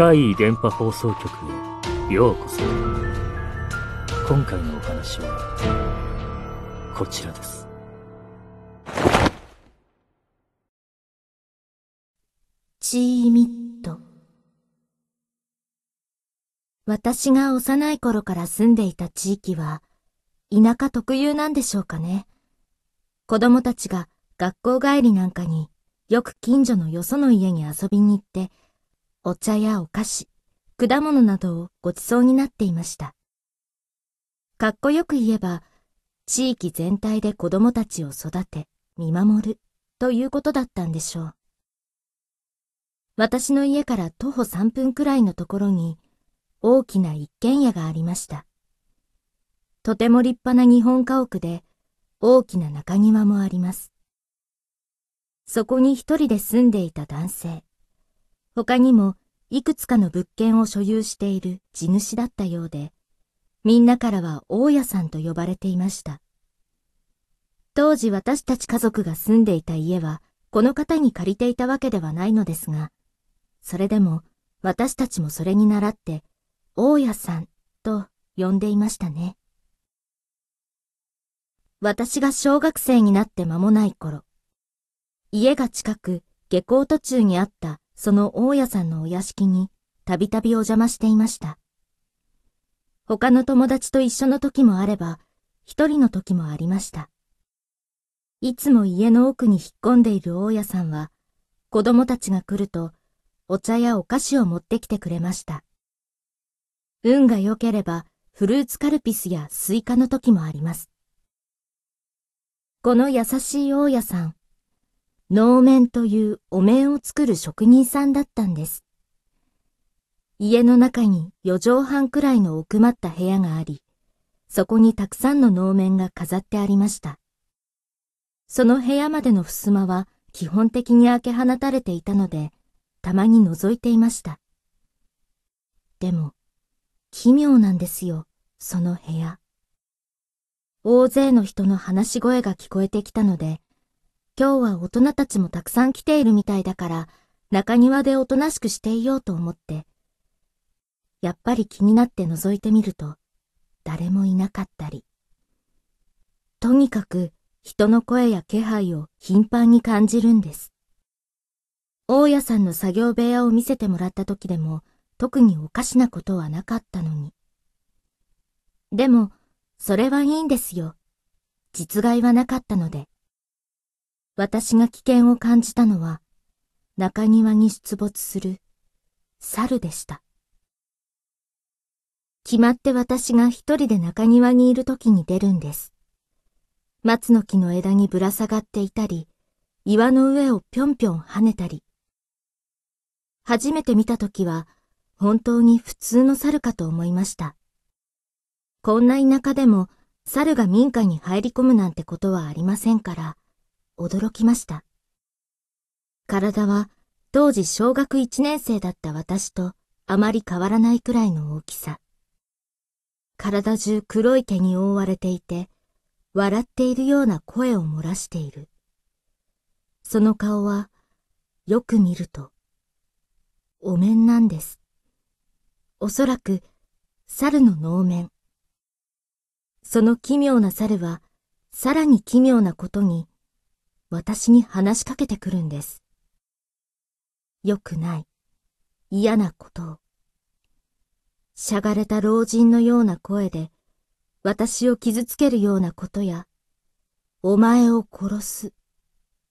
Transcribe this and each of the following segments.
怪異電波放送局へようこそ。今回のお話は、こちらです。チーミット。私が幼い頃から住んでいた地域は、田舎特有なんでしょうかね。子供たちが学校帰りなんかによく近所のよその家に遊びに行って、お茶やお菓子、果物などをごちそうになっていました。かっこよく言えば、地域全体で子供たちを育て、見守るということだったんでしょう。私の家から徒歩3分くらいのところに大きな一軒家がありました。とても立派な日本家屋で大きな中庭もあります。そこに一人で住んでいた男性。他にもいくつかの物件を所有している地主だったようで、みんなからは大家さんと呼ばれていました。当時私たち家族が住んでいた家は、この方に借りていたわけではないのですが、それでも私たちもそれに倣って、大家さんと呼んでいましたね。私が小学生になって間もない頃、家が近く下校途中にあったその大家さんのお屋敷にたびたびお邪魔していました。他の友達と一緒の時もあれば、一人の時もありました。いつも家の奥に引っ込んでいる大家さんは、子供たちが来ると、お茶やお菓子を持ってきてくれました。運が良ければ、フルーツカルピスやスイカの時もあります。この優しい大家さん、能面というお面を作る職人さんだったんです。家の中に四畳半くらいの奥まった部屋があり、そこにたくさんの能面が飾ってありました。その部屋までの襖は基本的に開け放たれていたので、たまに覗いていました。でも、奇妙なんですよ、その部屋。大勢の人の話し声が聞こえてきたので、今日は大人たちもたくさん来ているみたいだから、中庭でおとなしくしていようと思って。やっぱり気になって覗いてみると、誰もいなかったり。とにかく人の声や気配を頻繁に感じるんです。大家さんの作業部屋を見せてもらった時でも特におかしなことはなかったのに。でも、それはいいんですよ。実害はなかったので。私が危険を感じたのは、中庭に出没する猿でした。決まって私が一人で中庭にいる時に出るんです。松の木の枝にぶら下がっていたり、岩の上をぴょんぴょん跳ねたり。初めて見た時は、本当に普通の猿かと思いました。こんな田舎でも猿が民家に入り込むなんてことはありませんから、驚きました。体は当時小学1年生だった私とあまり変わらないくらいの大きさ。体中黒い毛に覆われていて、笑っているような声を漏らしている。その顔は、よく見ると、お面なんです。おそらく、猿の能面。その奇妙な猿は、さらに奇妙なことに、私に話しかけてくるんです。良くない、嫌なことを。しゃがれた老人のような声で、私を傷つけるようなことや、お前を殺す、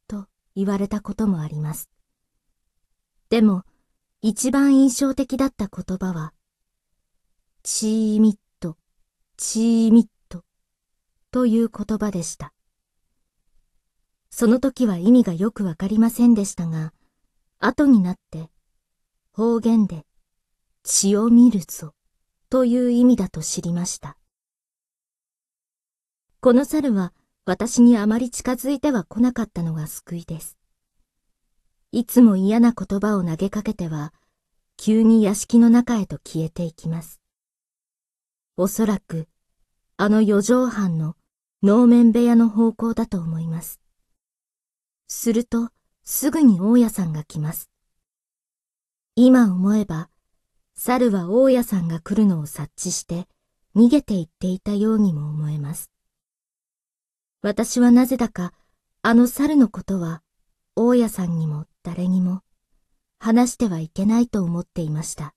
と言われたこともあります。でも、一番印象的だった言葉は、チーミット、チーミット、という言葉でした。その時は意味がよくわかりませんでしたが、後になって方言で血を見るぞという意味だと知りました。この猿は私にあまり近づいては来なかったのが救いです。いつも嫌な言葉を投げかけては、急に屋敷の中へと消えていきます。おそらく、あの四畳半の能面部屋の方向だと思います。すると、すぐに大家さんが来ます。今思えば、猿は大家さんが来るのを察知して逃げて行っていたようにも思えます。私はなぜだかあの猿のことは大家さんにも誰にも話してはいけないと思っていました。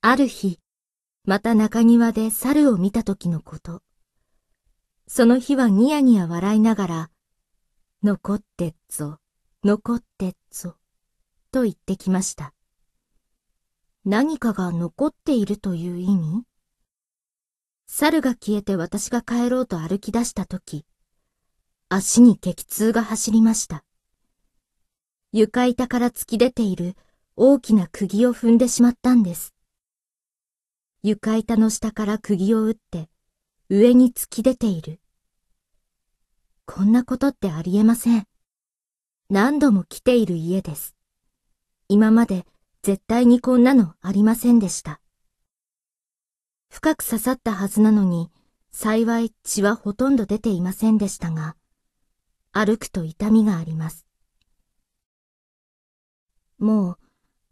ある日、また中庭で猿を見た時のこと。その日はニヤニヤ笑いながら、残ってっぞ、残ってっぞ、と言ってきました。何かが残っているという意味？猿が消えて私が帰ろうと歩き出した時、足に激痛が走りました。床板から突き出ている大きな釘を踏んでしまったんです。床板の下から釘を打って上に突き出ている。こんなことってありえません。何度も来ている家です。今まで絶対にこんなのありませんでした。深く刺さったはずなのに、幸い血はほとんど出ていませんでしたが、歩くと痛みがあります。もう、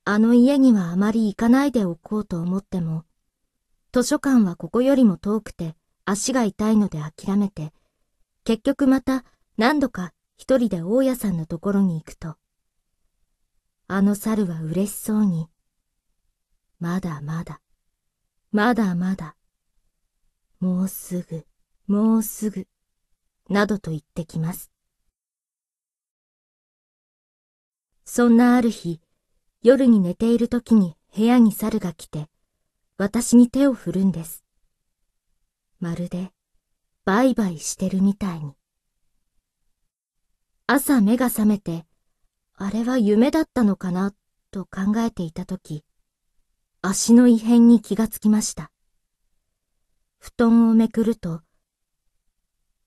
あの家にはあまり行かないでおこうと思っても、図書館はここよりも遠くて足が痛いので諦めて、結局また何度か一人で大家さんのところに行くと、あの猿は嬉しそうに、まだまだ、まだまだ、もうすぐ、もうすぐ、などと言ってきます。そんなある日、夜に寝ている時に部屋に猿が来て、私に手を振るんです。まるで、バイバイしてるみたいに。朝目が覚めて、あれは夢だったのかな、と考えていたとき、足の異変に気がつきました。布団をめくると、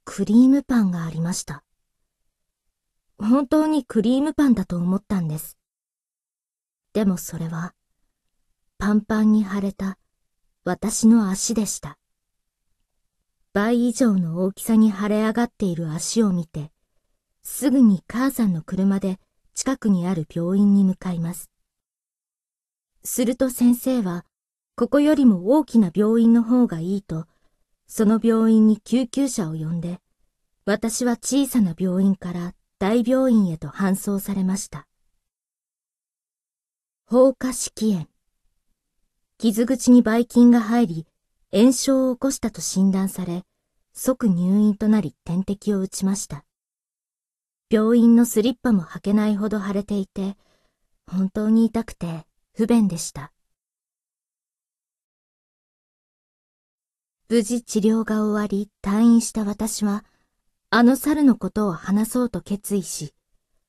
クリームパンがありました。本当にクリームパンだと思ったんです。でもそれは、パンパンに腫れた私の足でした。倍以上の大きさに腫れ上がっている足を見て、すぐに母さんの車で近くにある病院に向かいます。すると先生は、ここよりも大きな病院の方がいいと、その病院に救急車を呼んで、私は小さな病院から大病院へと搬送されました。放火式炎。傷口にばい菌が入り、炎症を起こしたと診断され、即入院となり点滴を打ちました。病院のスリッパも履けないほど腫れていて、本当に痛くて不便でした。無事治療が終わり退院した私は、あの猿のことを話そうと決意し、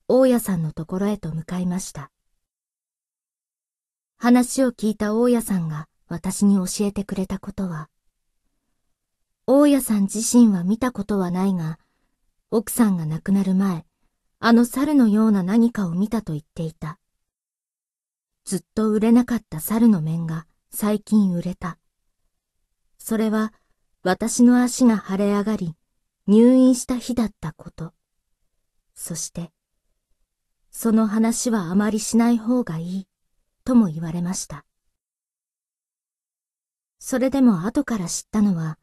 大家さんのところへと向かいました。話を聞いた大家さんが私に教えてくれたことは、大家さん自身は見たことはないが、奥さんが亡くなる前、あの猿のような何かを見たと言っていた。ずっと売れなかった猿の面が最近売れた。それは私の足が腫れ上がり、入院した日だったこと。そして、その話はあまりしない方がいい。とも言われました。それでも後から知ったのは、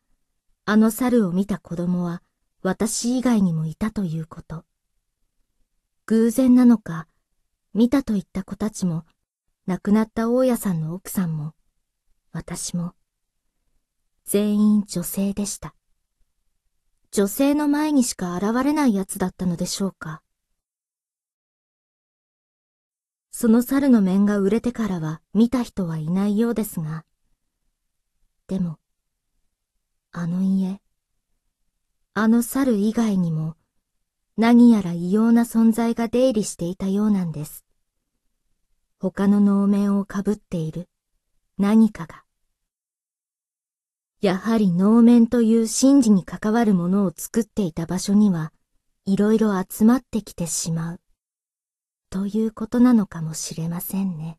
あの猿を見た子供は私以外にもいたということ。偶然なのか、見たと言った子たちも、亡くなった大家さんの奥さんも、私も、全員女性でした。女性の前にしか現れない奴だったのでしょうか。その猿の面が売れてからは見た人はいないようですが、でも、あの家、あの猿以外にも何やら異様な存在が出入りしていたようなんです。他の能面をかぶっている何かが。やはり能面という神事に関わるものを作っていた場所にはいろいろ集まってきてしまう。ということなのかもしれませんね。